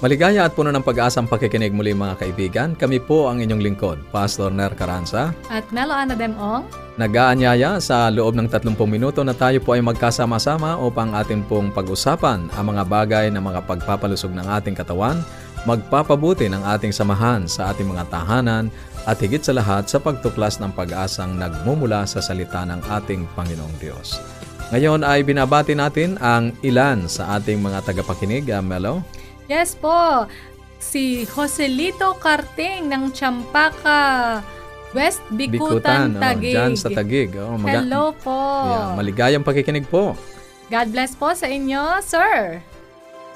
Maligaya at puno ng pag-asang pakikinig muli mga kaibigan. Kami po ang inyong lingkod, Pastor Ner Caranza. At Melo Ana Demong. Nag-aanyaya sa loob ng 30 minuto na tayo po ay magkasama-sama upang atin pong pag-usapan ang mga bagay na mga pagpapalusog ng ating katawan, magpapabuti ng ating samahan sa ating mga tahanan, at higit sa lahat sa pagtuklas ng pag-asang nagmumula sa salita ng ating Panginoong Diyos. Ngayon ay binabati natin ang ilan sa ating mga tagapakinig, uh, Melo. Yes po, si Joselito Carting ng Champaka, West Bikutan, oh, Taguig. dyan sa Tagig. Oh, maga- Hello po. Yeah, maligayang pakikinig po. God bless po sa inyo, sir.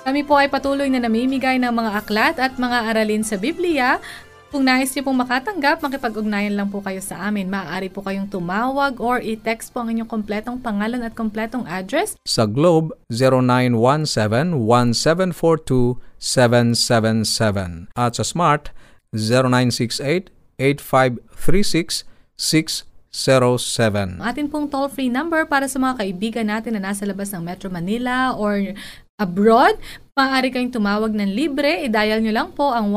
Kami po ay patuloy na namimigay ng mga aklat at mga aralin sa Biblia. Kung nais niyo pong makatanggap, makipag-ugnayan lang po kayo sa amin. Maaari po kayong tumawag or i-text po ang inyong kompletong pangalan at kompletong address Sa Globe, 0917-1742-777. At sa Smart, 0968-8536-607. Ang atin pong toll-free number para sa mga kaibigan natin na nasa labas ng Metro Manila or abroad. Maaari kayong tumawag ng libre. I-dial nyo lang po ang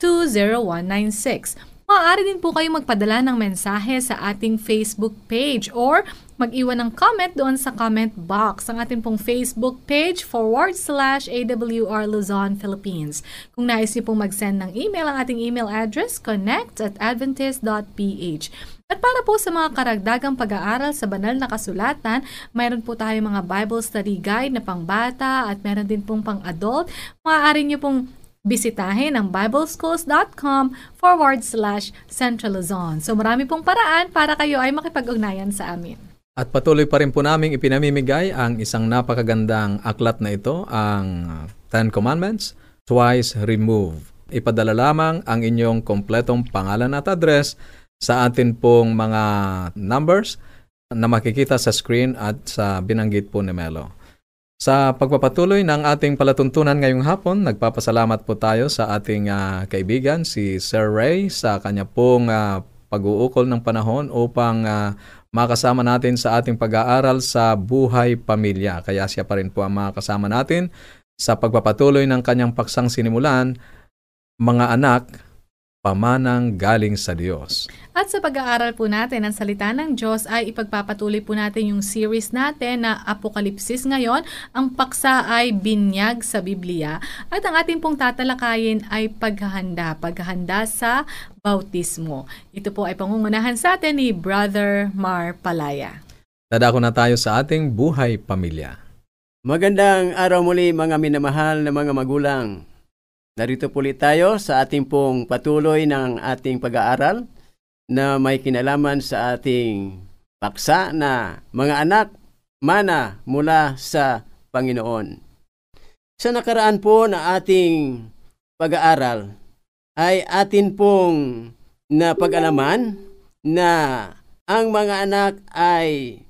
1-800-132-20196. Maaari din po kayong magpadala ng mensahe sa ating Facebook page or mag-iwan ng comment doon sa comment box ang ating pong Facebook page forward slash AWR Luzon, Philippines. Kung nais niyo pong mag-send ng email, ang ating email address connect at adventist.ph. At para po sa mga karagdagang pag-aaral sa banal na kasulatan, mayroon po tayo mga Bible Study Guide na pangbata at meron din pong pang-adult. Maaari niyo pong bisitahin ang bibleschools.com forward slash Central Luzon. So marami pong paraan para kayo ay makipag-ugnayan sa amin. At patuloy pa rin po naming ipinamimigay ang isang napakagandang aklat na ito, ang Ten Commandments, Twice Remove. Ipadala lamang ang inyong kompletong pangalan at address sa atin pong mga numbers na makikita sa screen at sa binanggit po ni Melo. Sa pagpapatuloy ng ating palatuntunan ngayong hapon, nagpapasalamat po tayo sa ating ah, kaibigan si Sir Ray sa kanya pong ah, pag-uukol ng panahon upang ah, makasama natin sa ating pag-aaral sa buhay pamilya. Kaya siya pa rin po ang makasama natin sa pagpapatuloy ng kanyang paksang sinimulan, mga anak, pamanang galing sa Diyos. At sa pag-aaral po natin ng salita ng Diyos ay ipagpapatuloy po natin yung series natin na Apokalipsis ngayon. Ang paksa ay binyag sa Biblia at ang ating pong tatalakayin ay paghahanda, paghahanda sa bautismo. Ito po ay pangungunahan sa atin ni Brother Mar Palaya. Dadako na tayo sa ating buhay pamilya. Magandang araw muli mga minamahal na mga magulang. Narito puli tayo sa ating pong patuloy ng ating pag-aaral na may kinalaman sa ating paksa na mga anak, mana mula sa Panginoon. Sa nakaraan po na ating pag-aaral ay atin pong napag-alaman na ang mga anak ay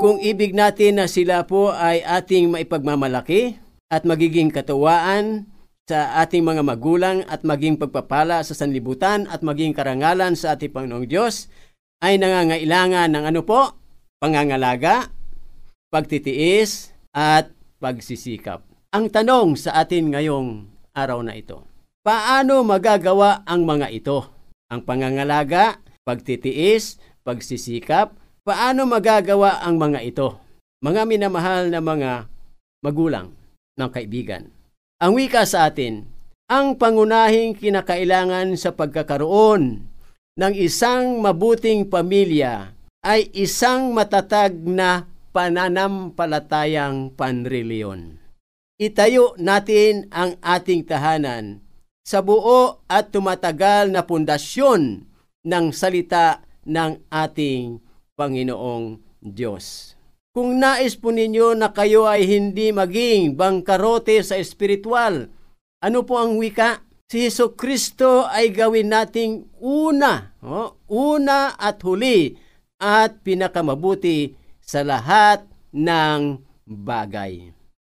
kung ibig natin na sila po ay ating maipagmamalaki at magiging katuwaan sa ating mga magulang at maging pagpapala sa sanlibutan at maging karangalan sa ating Panginoong Diyos ay nangangailangan ng ano po? Pangangalaga, pagtitiis, at pagsisikap. Ang tanong sa atin ngayong araw na ito, paano magagawa ang mga ito? Ang pangangalaga, pagtitiis, pagsisikap, paano magagawa ang mga ito? Mga minamahal na mga magulang ng kaibigan. Ang wika sa atin, ang pangunahing kinakailangan sa pagkakaroon ng isang mabuting pamilya ay isang matatag na pananampalatayang panreliyon. Itayo natin ang ating tahanan sa buo at tumatagal na pundasyon ng salita ng ating Panginoong Diyos. Kung nais po ninyo na kayo ay hindi maging bangkarote sa espiritual Ano po ang wika? Si Heso Kristo ay gawin nating una, oh, una at huli at pinakamabuti sa lahat ng bagay.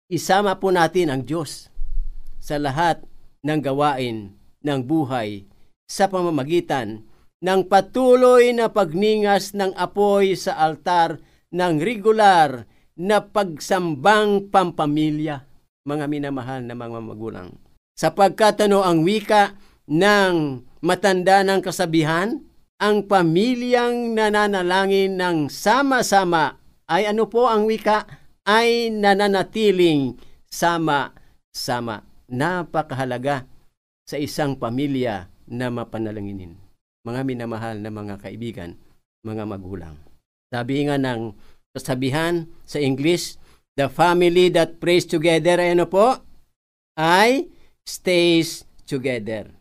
Isama po natin ang Diyos sa lahat ng gawain ng buhay sa pamamagitan ng patuloy na pagningas ng apoy sa altar ng regular na pagsambang pampamilya, mga minamahal na mga magulang. Sapagkat ano ang wika ng matanda ng kasabihan, ang pamilyang nananalangin ng sama-sama ay ano po ang wika ay nananatiling sama-sama. Napakahalaga sa isang pamilya na mapanalanginin. Mga minamahal na mga kaibigan, mga magulang. Sabi nga ng kasabihan sa English, the family that prays together, ano po? Ay stays together.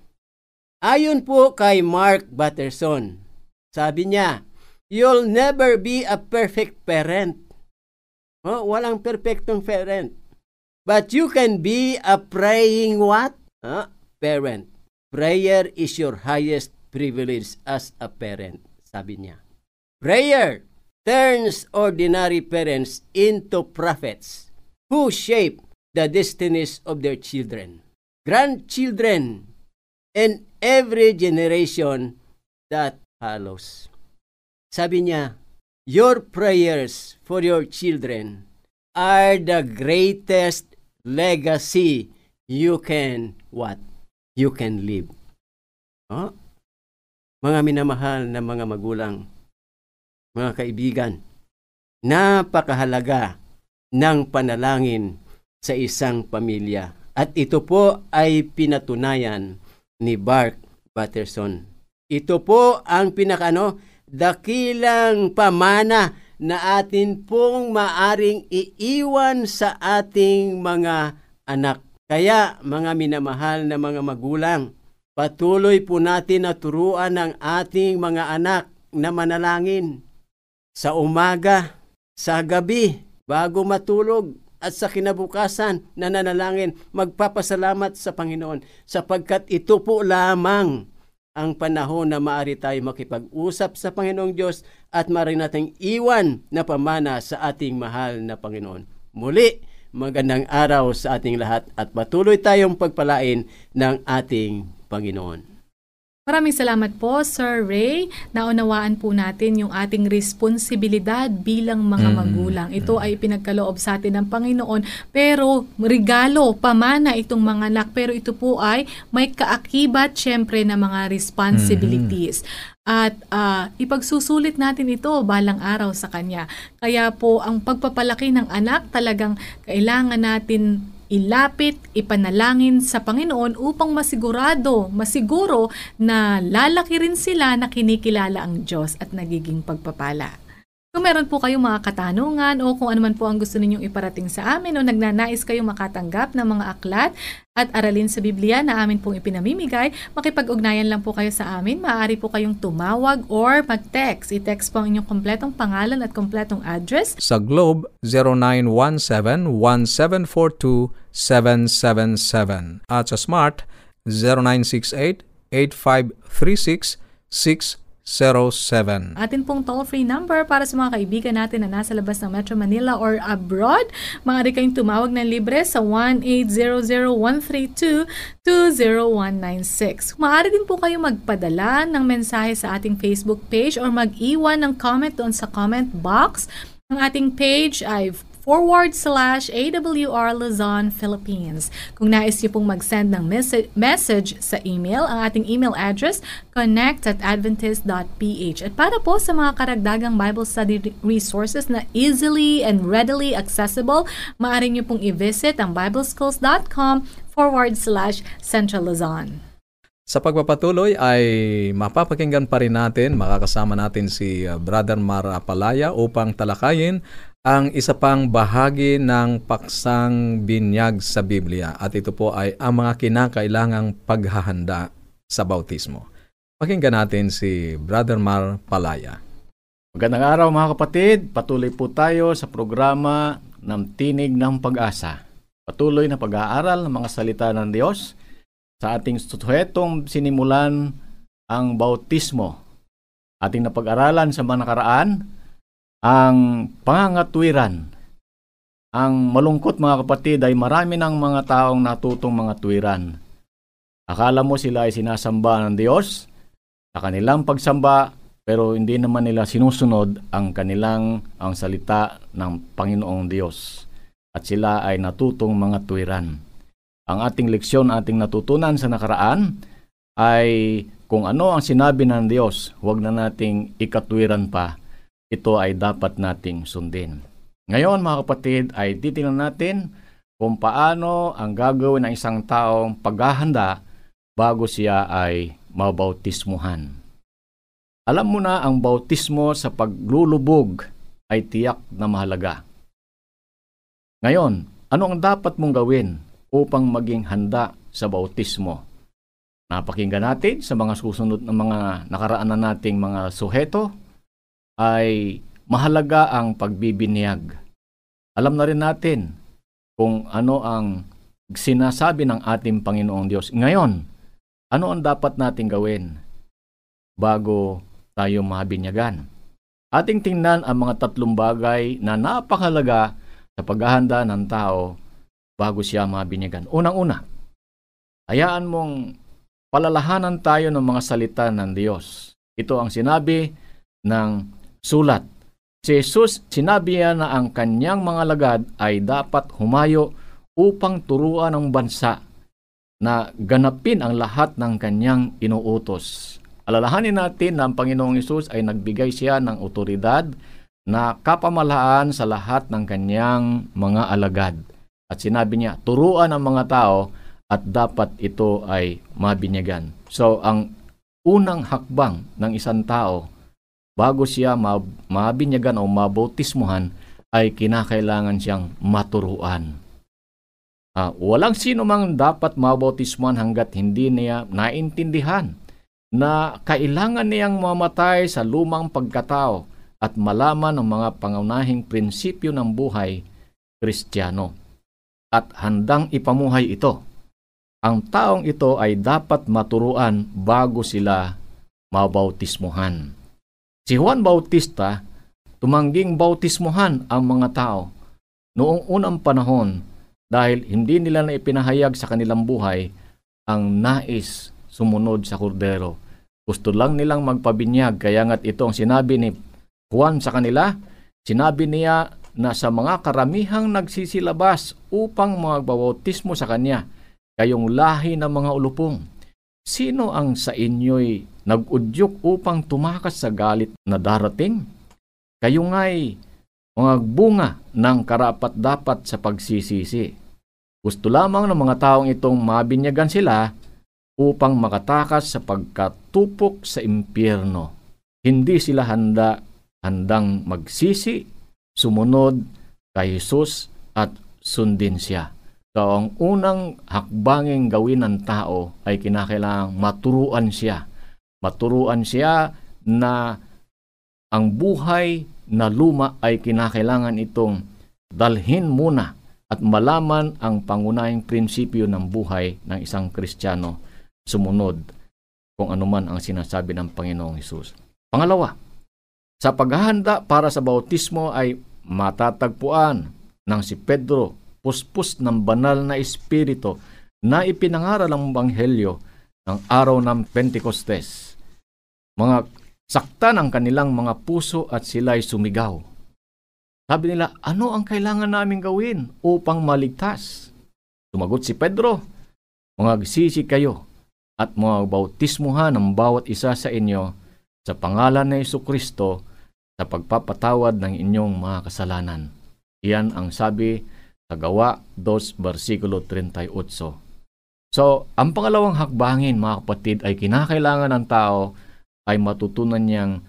Ayon po kay Mark Batterson, sabi niya, you'll never be a perfect parent. Oh, walang perfectong parent. But you can be a praying what? Huh? Parent. Prayer is your highest privilege as a parent, sabi niya. Prayer turns ordinary parents into prophets who shape the destinies of their children, grandchildren, and every generation that follows. Sabi niya, your prayers for your children are the greatest legacy you can what? You can live. Oh? Mga minamahal na mga magulang, mga kaibigan, napakahalaga ng panalangin sa isang pamilya. At ito po ay pinatunayan ni Bark Patterson. Ito po ang pinakano, dakilang pamana na atin pong maaring iiwan sa ating mga anak. Kaya mga minamahal na mga magulang, patuloy po natin na turuan ang ating mga anak na manalangin. Sa umaga, sa gabi, bago matulog, at sa kinabukasan na nanalangin, magpapasalamat sa Panginoon sapagkat ito po lamang ang panahon na maaari tayo makipag-usap sa Panginoong Diyos at maaari nating iwan na pamana sa ating mahal na Panginoon. Muli, magandang araw sa ating lahat at patuloy tayong pagpalain ng ating Panginoon. Maraming salamat po, Sir Ray. Naunawaan po natin yung ating responsibilidad bilang mga Mm. magulang. Ito ay pinagkaloob sa atin ng Panginoon, pero regalo, pamana itong mga anak. Pero ito po ay may kaakibat syempre na mga responsibilities. At ah, ipagsusulit natin ito balang araw sa Kanya. Kaya po ang pagpapalaki ng anak talagang kailangan natin ilapit, ipanalangin sa Panginoon upang masigurado, masiguro na lalaki rin sila na kinikilala ang Diyos at nagiging pagpapala. Kung meron po kayong mga katanungan o kung ano man po ang gusto ninyong iparating sa amin o nagnanais kayong makatanggap ng mga aklat at aralin sa Biblia na amin pong ipinamimigay, makipag-ugnayan lang po kayo sa amin. Maaari po kayong tumawag or mag-text. I-text po ang inyong kompletong pangalan at kompletong address Sa Globe, 0917-1742-777. At sa Smart, 0968-8536-607. Atin pong toll-free number para sa mga kaibigan natin na nasa labas ng Metro Manila or abroad. Maaari kayong tumawag ng libre sa 1-800-132-20196. Maaari din po kayong magpadala ng mensahe sa ating Facebook page or mag-iwan ng comment doon sa comment box. Ang ating page ay forward slash AWR Luzon, Philippines. Kung nais niyo pong mag-send ng message, message sa email, ang ating email address, connect at adventist.ph. At para po sa mga karagdagang Bible study resources na easily and readily accessible, maaari niyo pong i-visit ang bibleschools.com forward slash Central Luzon. Sa pagpapatuloy ay mapapakinggan pa rin natin, makakasama natin si uh, Brother Mar Apalaya upang talakayin ang isa pang bahagi ng paksang binyag sa Biblia at ito po ay ang mga kinakailangang paghahanda sa bautismo. Pakinggan natin si Brother Mar Palaya. Magandang araw mga kapatid, patuloy po tayo sa programa ng Tinig ng Pag-asa. patuloy na pag-aaral ng mga salita ng Diyos sa ating suhetong sinimulan ang bautismo. Ating napag-aralan sa mga nakaraan ang pangangatwiran. Ang malungkot mga kapatid ay marami ng mga taong natutong mga tuwiran. Akala mo sila ay sinasamba ng Diyos sa kanilang pagsamba pero hindi naman nila sinusunod ang kanilang ang salita ng Panginoong Diyos at sila ay natutong mga tuwiran. Ang ating leksyon, ating natutunan sa nakaraan ay kung ano ang sinabi ng Diyos, huwag na nating ikatwiran pa. Ito ay dapat nating sundin. Ngayon mga kapatid ay titingnan natin kung paano ang gagawin ng isang taong paghahanda bago siya ay mabautismuhan. Alam mo na ang bautismo sa paglulubog ay tiyak na mahalaga. Ngayon, ano ang dapat mong gawin upang maging handa sa bautismo? Napakinggan natin sa mga susunod na mga nakaraan na nating mga suheto ay mahalaga ang pagbibinyag. Alam na rin natin kung ano ang sinasabi ng ating Panginoong Diyos. Ngayon, ano ang dapat nating gawin bago tayo mabinyagan? Ating tingnan ang mga tatlong bagay na napakalaga sa paghahanda ng tao bago siya mabinyagan. Unang-una, hayaan mong palalahanan tayo ng mga salita ng Diyos. Ito ang sinabi ng sulat. Si Jesus, sinabi na ang kanyang mga lagad ay dapat humayo upang turuan ang bansa na ganapin ang lahat ng kanyang inuutos. Alalahanin natin na ang Panginoong Isus ay nagbigay siya ng otoridad na kapamalaan sa lahat ng kanyang mga alagad. At sinabi niya, turuan ang mga tao at dapat ito ay mabinyagan. So, ang unang hakbang ng isang tao bago siya mabinyagan o mabautismuhan ay kinakailangan siyang maturuan. Uh, walang sino mang dapat mabautismuhan hanggat hindi niya naintindihan na kailangan niyang mamatay sa lumang pagkatao at malaman ang mga pangunahing prinsipyo ng buhay kristyano at handang ipamuhay ito. Ang taong ito ay dapat maturuan bago sila mabautismuhan. Si Juan Bautista, tumangging bautismuhan ang mga tao noong unang panahon dahil hindi nila na ipinahayag sa kanilang buhay ang nais sumunod sa kordero. Gusto lang nilang magpabinyag, kaya nga't ito ang sinabi ni Juan sa kanila, sinabi niya na sa mga karamihang nagsisilabas upang magbabautismo sa kanya, kayong lahi ng mga ulupong. Sino ang sa inyo'y nag-udyok upang tumakas sa galit na darating? Kayo nga'y mga bunga ng karapat-dapat sa pagsisisi. Gusto lamang ng mga taong itong mabinyagan sila upang makatakas sa pagkatupok sa impyerno. Hindi sila handa handang magsisi, sumunod kay Jesus at sundin siya. So, ang unang hakbanging gawin ng tao ay kinakailangang maturuan siya. Maturuan siya na ang buhay na luma ay kinakailangan itong dalhin muna at malaman ang pangunahing prinsipyo ng buhay ng isang Kristiyano sumunod kung anuman ang sinasabi ng Panginoong Hesus. Pangalawa, sa paghahanda para sa bautismo ay matatagpuan ng si Pedro puspos ng banal na espiritu na ipinangaral ang banghelyo ng araw ng Pentecostes. Mga sakta ng kanilang mga puso at sila'y sumigaw. Sabi nila, ano ang kailangan namin gawin upang maligtas? Sumagot si Pedro, mga sisi kayo at mga bautismuhan ng bawat isa sa inyo sa pangalan ng Iso Kristo sa pagpapatawad ng inyong mga kasalanan. Iyan ang sabi sa Gawa 2, versikulo 38. So, ang pangalawang hakbangin, mga kapatid, ay kinakailangan ng tao ay matutunan niyang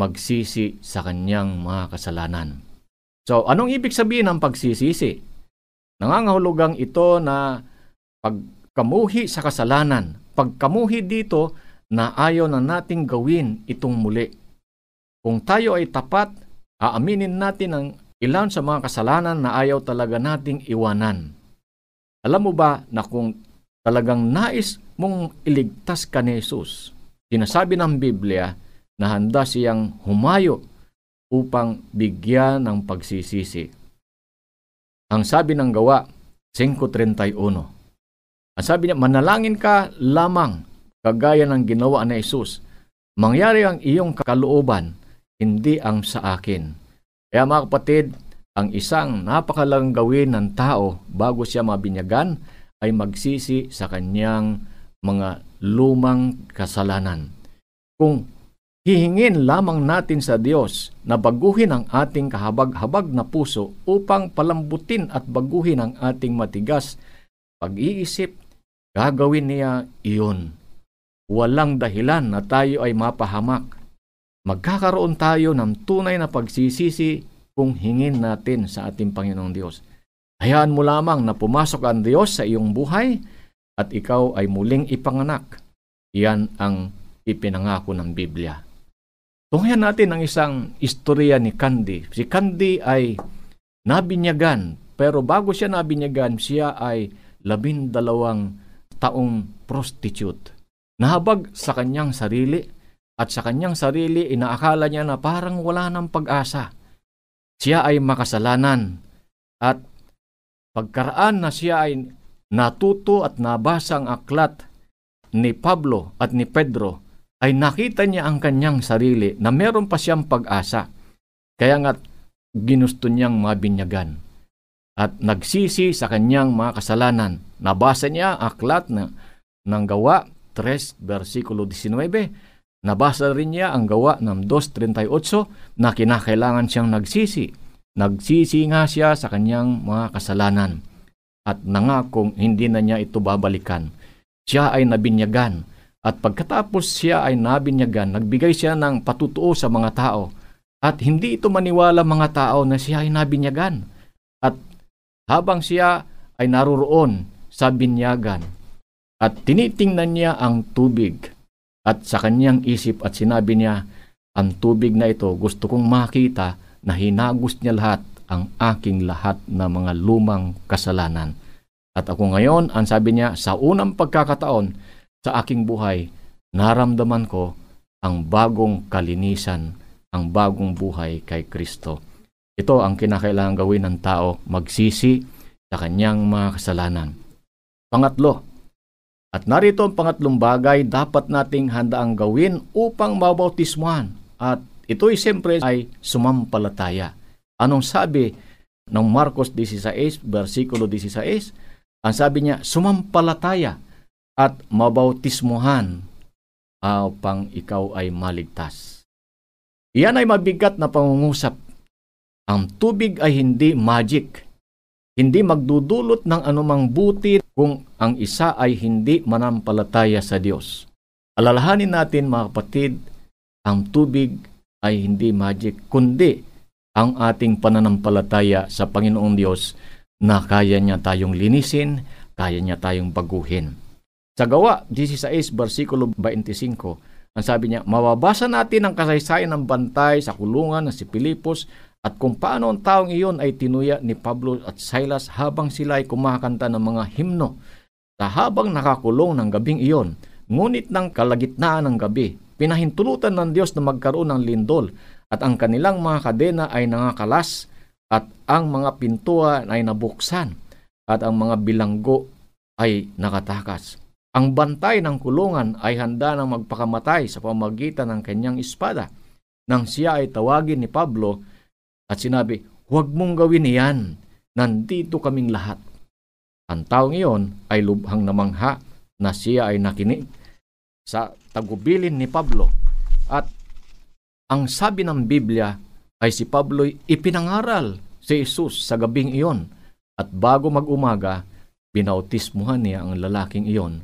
magsisi sa kanyang mga kasalanan. So, anong ibig sabihin ng pagsisisi? Nangangahulugang ito na pagkamuhi sa kasalanan. Pagkamuhi dito na ayaw na nating gawin itong muli kung tayo ay tapat, aaminin natin ang ilan sa mga kasalanan na ayaw talaga nating iwanan. Alam mo ba na kung talagang nais mong iligtas ka ni Jesus, sinasabi ng Biblia na handa siyang humayo upang bigyan ng pagsisisi. Ang sabi ng gawa, 5.31. Ang sabi niya, manalangin ka lamang kagaya ng ginawa ni Jesus. Mangyari ang iyong kalooban, hindi ang sa akin. Kaya mga kapatid, ang isang napakalagang gawin ng tao bago siya mabinyagan ay magsisi sa kanyang mga lumang kasalanan. Kung hihingin lamang natin sa Diyos na baguhin ang ating kahabag-habag na puso upang palambutin at baguhin ang ating matigas pag-iisip, gagawin niya iyon. Walang dahilan na tayo ay mapahamak. Magkakaroon tayo ng tunay na pagsisisi kung hingin natin sa ating Panginoong Diyos. Hayaan mo lamang na pumasok ang Diyos sa iyong buhay at ikaw ay muling ipanganak. Iyan ang ipinangako ng Biblia. Tunghayan natin ang isang istorya ni Candy. Si Candy ay nabinyagan, pero bago siya nabinyagan, siya ay labindalawang taong prostitute. Nahabag sa kanyang sarili at sa kanyang sarili inaakala niya na parang wala ng pag-asa siya ay makasalanan at pagkaraan na siya ay natuto at nabasa ang aklat ni Pablo at ni Pedro, ay nakita niya ang kanyang sarili na meron pa siyang pag-asa. Kaya nga ginusto niyang mabinyagan at nagsisi sa kanyang mga kasalanan. Nabasa niya aklat na, ng gawa 3 versikulo 19 Nabasa rin niya ang gawa ng 2.38 na kinakailangan siyang nagsisi. Nagsisi nga siya sa kanyang mga kasalanan at nangakong hindi na niya ito babalikan. Siya ay nabinyagan at pagkatapos siya ay nabinyagan, nagbigay siya ng patutuo sa mga tao at hindi ito maniwala mga tao na siya ay nabinyagan. At habang siya ay naruroon sa binyagan at tinitingnan niya ang tubig at sa kanyang isip at sinabi niya, ang tubig na ito gusto kong makita na hinagos niya lahat ang aking lahat na mga lumang kasalanan. At ako ngayon, ang sabi niya, sa unang pagkakataon sa aking buhay, naramdaman ko ang bagong kalinisan, ang bagong buhay kay Kristo. Ito ang kinakailangan gawin ng tao, magsisi sa kanyang mga kasalanan. Pangatlo, at narito ang pangatlong bagay dapat nating handaang gawin upang mabautismuhan. At ito'y siyempre ay sumampalataya. Anong sabi ng Marcos 16, versikulo 16? Ang sabi niya, sumampalataya at mabautismuhan upang ikaw ay maligtas. Iyan ay mabigat na pangungusap. Ang tubig ay hindi magic hindi magdudulot ng anumang buti kung ang isa ay hindi manampalataya sa Diyos. Alalahanin natin mga kapatid, ang tubig ay hindi magic, kundi ang ating pananampalataya sa Panginoong Diyos na kaya niya tayong linisin, kaya niya tayong baguhin. Sa gawa 16 versikulo 25, ang sabi niya, mababasa natin ang kasaysayan ng bantay sa kulungan na si Pilipos at kung paano ang taong iyon ay tinuya ni Pablo at Silas habang sila ay kumakanta ng mga himno sa habang nakakulong ng gabing iyon. Ngunit ng kalagitnaan ng gabi, pinahintulutan ng Diyos na magkaroon ng lindol at ang kanilang mga kadena ay nangakalas at ang mga pintuan ay nabuksan at ang mga bilanggo ay nakatakas. Ang bantay ng kulungan ay handa ng magpakamatay sa pamagitan ng kanyang espada. Nang siya ay tawagin ni Pablo, at sinabi, huwag mong gawin iyan, nandito kaming lahat. Ang taong iyon ay lubhang namangha na siya ay nakinig sa tagubilin ni Pablo. At ang sabi ng Biblia ay si Pablo'y ipinangaral si Jesus sa gabing iyon. At bago mag-umaga, binautismuhan niya ang lalaking iyon,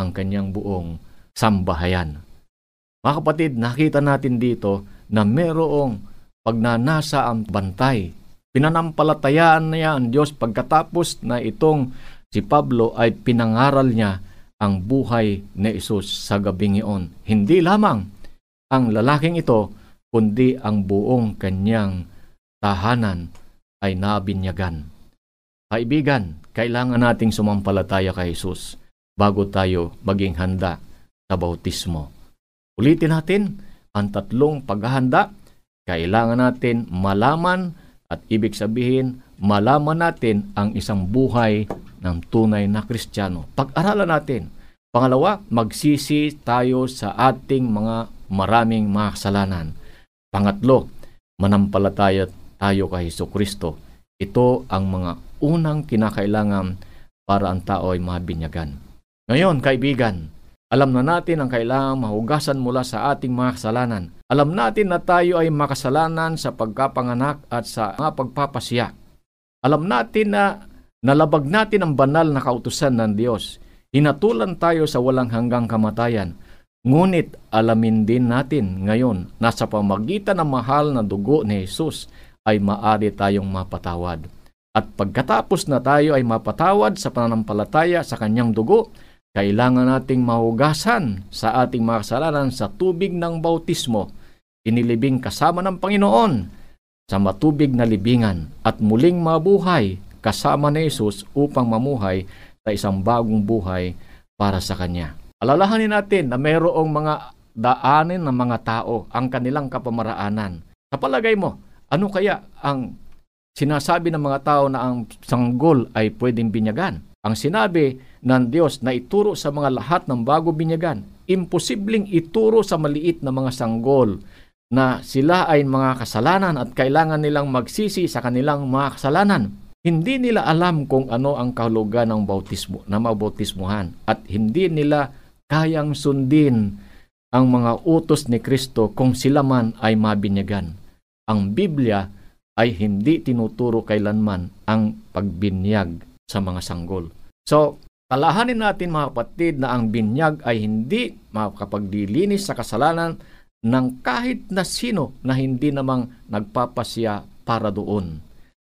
ang kanyang buong sambahayan. Mga kapatid, nakita natin dito na merong pagnanasa ang bantay. Pinanampalatayaan niya ang Diyos pagkatapos na itong si Pablo ay pinangaral niya ang buhay ni Isus sa gabing iyon. Hindi lamang ang lalaking ito, kundi ang buong kanyang tahanan ay nabinyagan. Kaibigan, kailangan nating sumampalataya kay Jesus bago tayo maging handa sa bautismo. Ulitin natin, ang tatlong paghahanda, kailangan natin malaman at ibig sabihin, malaman natin ang isang buhay ng tunay na Kristiyano. Pag-aralan natin. Pangalawa, magsisi tayo sa ating mga maraming mga kasalanan. Pangatlo, manampalataya tayo kay Heso Kristo. Ito ang mga unang kinakailangan para ang tao ay mabinyagan. Ngayon, kaibigan, alam na natin ang kailangang mahugasan mula sa ating mga kasalanan. Alam natin na tayo ay makasalanan sa pagkapanganak at sa mga pagpapasya. Alam natin na nalabag natin ang banal na kautusan ng Diyos. Hinatulan tayo sa walang hanggang kamatayan. Ngunit alamin din natin ngayon na sa pamagitan ng mahal na dugo ni Jesus ay maari tayong mapatawad. At pagkatapos na tayo ay mapatawad sa pananampalataya sa kanyang dugo, kailangan nating mahugasan sa ating mga kasalanan sa tubig ng bautismo, inilibing kasama ng Panginoon sa matubig na libingan at muling mabuhay kasama ni Jesus upang mamuhay sa isang bagong buhay para sa Kanya. Alalahanin natin na mayroong mga daanin ng mga tao ang kanilang kapamaraanan. Sa palagay mo, ano kaya ang sinasabi ng mga tao na ang sanggol ay pwedeng binyagan? Ang sinabi ng Diyos na ituro sa mga lahat ng bago binyagan, imposibleng ituro sa maliit na mga sanggol na sila ay mga kasalanan at kailangan nilang magsisi sa kanilang mga kasalanan. Hindi nila alam kung ano ang kahulugan ng bautismo, na mabautismuhan at hindi nila kayang sundin ang mga utos ni Kristo kung sila man ay mabinyagan ang Biblia ay hindi tinuturo kailanman ang pagbinyag sa mga sanggol. So, talahanin natin mga kapatid na ang binyag ay hindi makapaglilinis sa kasalanan ng kahit na sino na hindi namang nagpapasya para doon.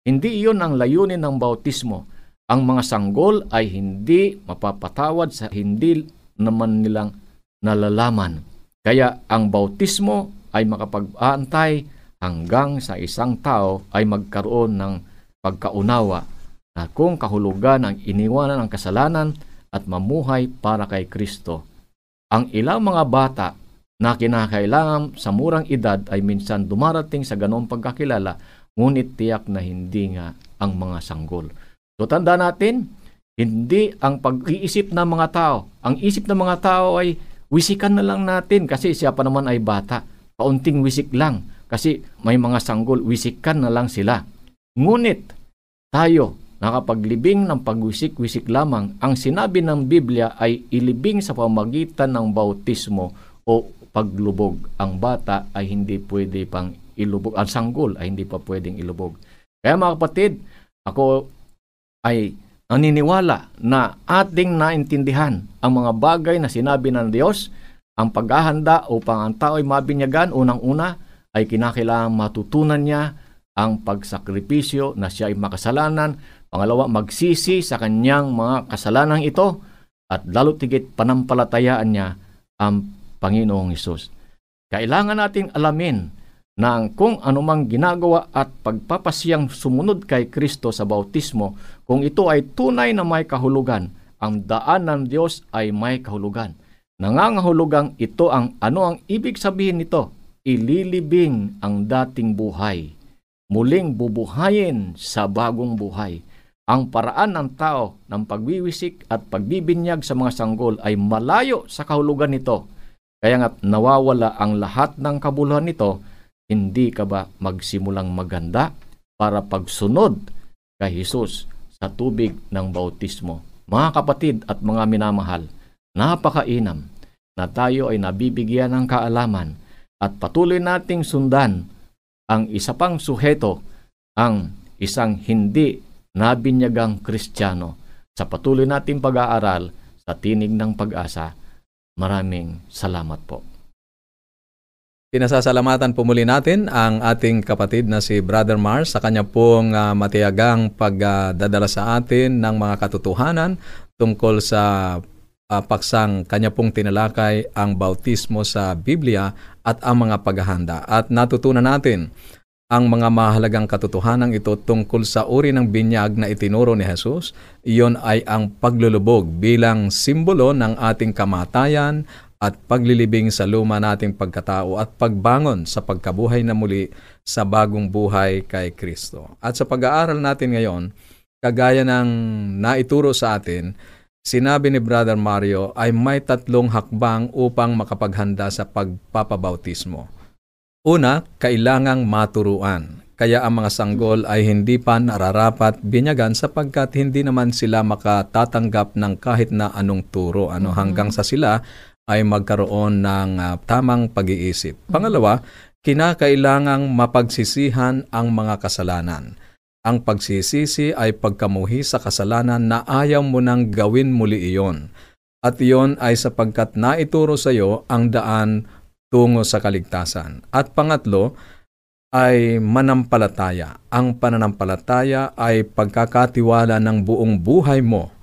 Hindi iyon ang layunin ng bautismo. Ang mga sanggol ay hindi mapapatawad sa hindi naman nilang nalalaman. Kaya ang bautismo ay makapag-aantay hanggang sa isang tao ay magkaroon ng pagkaunawa na kung kahulugan ang iniwanan ng kasalanan at mamuhay para kay Kristo. Ang ilang mga bata na kinakailangan sa murang edad ay minsan dumarating sa ganong pagkakilala, ngunit tiyak na hindi nga ang mga sanggol. So tanda natin, hindi ang pag-iisip ng mga tao. Ang isip ng mga tao ay wisikan na lang natin kasi siya pa naman ay bata. Paunting wisik lang kasi may mga sanggol, wisikan na lang sila. Ngunit tayo, nakapaglibing ng pagwisik-wisik lamang, ang sinabi ng Biblia ay ilibing sa pamagitan ng bautismo o paglubog. Ang bata ay hindi pwede pang ilubog. Ang sanggol ay hindi pa pwedeng ilubog. Kaya mga kapatid, ako ay naniniwala na ating naintindihan ang mga bagay na sinabi ng Diyos, ang paghahanda upang ang tao ay mabinyagan, unang-una, ay kinakailangan matutunan niya ang pagsakripisyo na siya ay makasalanan. Pangalawa, magsisi sa kanyang mga kasalanang ito at lalo tigit panampalatayaan niya ang Panginoong Isus. Kailangan nating alamin na kung anumang ginagawa at pagpapasiyang sumunod kay Kristo sa bautismo, kung ito ay tunay na may kahulugan, ang daan ng Diyos ay may kahulugan. Nangangahulugang ito ang ano ang ibig sabihin nito ililibing ang dating buhay, muling bubuhayin sa bagong buhay. Ang paraan ng tao ng pagwiwisik at pagbibinyag sa mga sanggol ay malayo sa kahulugan nito. Kaya nga nawawala ang lahat ng kabuluhan nito, hindi ka ba magsimulang maganda para pagsunod kay Jesus sa tubig ng bautismo? Mga kapatid at mga minamahal, napakainam na tayo ay nabibigyan ng kaalaman at patuloy nating sundan ang isa pang suheto, ang isang hindi nabinyagang Kristiyano sa patuloy nating pag-aaral sa Tinig ng Pag-asa. Maraming salamat po. Pinasasalamatan po muli natin ang ating kapatid na si Brother Mars sa kanya pong uh, matiyagang pagdadala uh, sa atin ng mga katotohanan tungkol sa uh, paksang kanya pong tinalakay ang bautismo sa Biblia at ang mga paghahanda. At natutunan natin ang mga mahalagang katotohanan ito tungkol sa uri ng binyag na itinuro ni Jesus, iyon ay ang paglulubog bilang simbolo ng ating kamatayan at paglilibing sa luma nating pagkatao at pagbangon sa pagkabuhay na muli sa bagong buhay kay Kristo. At sa pag-aaral natin ngayon, kagaya ng naituro sa atin, sinabi ni Brother Mario ay may tatlong hakbang upang makapaghanda sa pagpapabautismo. Una, kailangang maturuan. Kaya ang mga sanggol ay hindi pa nararapat binyagan sapagkat hindi naman sila makatatanggap ng kahit na anong turo ano hanggang sa sila ay magkaroon ng uh, tamang pag-iisip. Pangalawa, kinakailangang mapagsisihan ang mga kasalanan. Ang pagsisisi ay pagkamuhi sa kasalanan na ayaw mo nang gawin muli iyon. At iyon ay sapagkat naituro sa iyo ang daan tungo sa kaligtasan. At pangatlo ay manampalataya. Ang pananampalataya ay pagkakatiwala ng buong buhay mo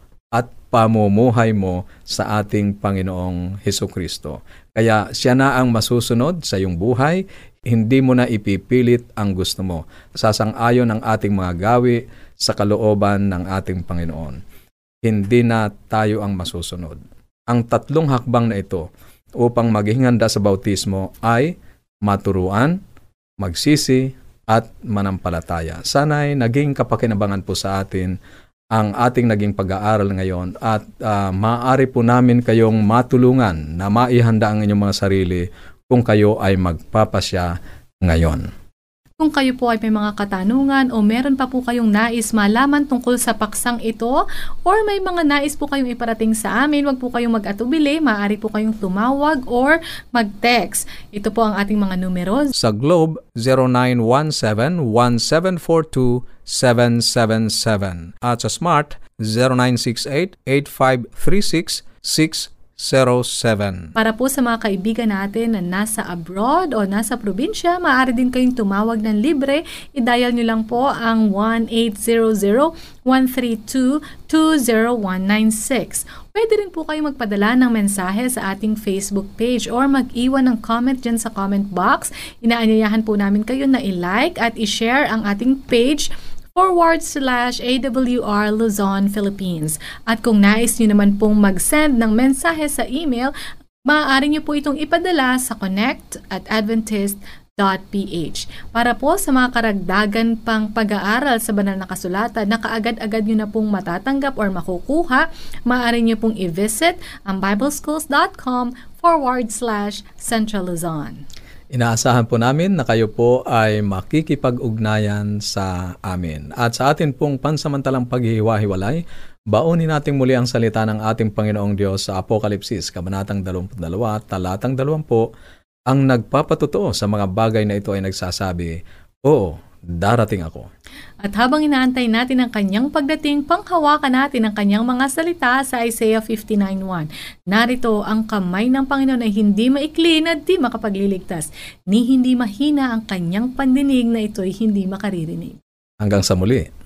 pamumuhay mo sa ating Panginoong Heso Kristo. Kaya siya na ang masusunod sa iyong buhay, hindi mo na ipipilit ang gusto mo. Sasang-ayon ang ating mga gawi sa kalooban ng ating Panginoon. Hindi na tayo ang masusunod. Ang tatlong hakbang na ito upang maging handa sa bautismo ay maturuan, magsisi, at manampalataya. Sana'y naging kapakinabangan po sa atin ang ating naging pag-aaral ngayon at uh, maaari po namin kayong matulungan na maihanda ang inyong mga sarili kung kayo ay magpapasya ngayon. Kung kayo po ay may mga katanungan o meron pa po kayong nais malaman tungkol sa paksang ito or may mga nais po kayong iparating sa amin, wag po kayong mag-atubili, maaari po kayong tumawag or mag-text. Ito po ang ating mga numero. Sa Globe, 0917-1742-777 at sa Smart, 0968-8536-6 0917. Para po sa mga kaibigan natin na nasa abroad o nasa probinsya, maaari din kayong tumawag ng libre. I-dial nyo lang po ang 1-800-132-20196. Pwede rin po kayong magpadala ng mensahe sa ating Facebook page or mag-iwan ng comment dyan sa comment box. Inaanyayahan po namin kayo na i-like at i-share ang ating page forward slash AWR Luzon, Philippines. At kung nais nyo naman pong mag-send ng mensahe sa email, maaari nyo po itong ipadala sa connect at adventist. Para po sa mga karagdagan pang pag-aaral sa banal na kasulatan na kaagad-agad nyo na pong matatanggap or makukuha, maaari nyo pong i-visit ang bibleschools.com forward slash Central Luzon. Inaasahan po namin na kayo po ay makikipag-ugnayan sa amin. At sa atin pong pansamantalang paghihiwa-hiwalay, baunin natin muli ang salita ng ating Panginoong Diyos sa Apokalipsis, Kabanatang 22, Talatang 20, ang nagpapatotoo sa mga bagay na ito ay nagsasabi, Oo, darating ako. At habang inaantay natin ang kanyang pagdating, panghawakan natin ang kanyang mga salita sa Isaiah 59.1. Narito ang kamay ng Panginoon ay hindi maikli na di makapagliligtas, ni hindi mahina ang kanyang pandinig na ito'y hindi makaririnig. Hanggang sa muli.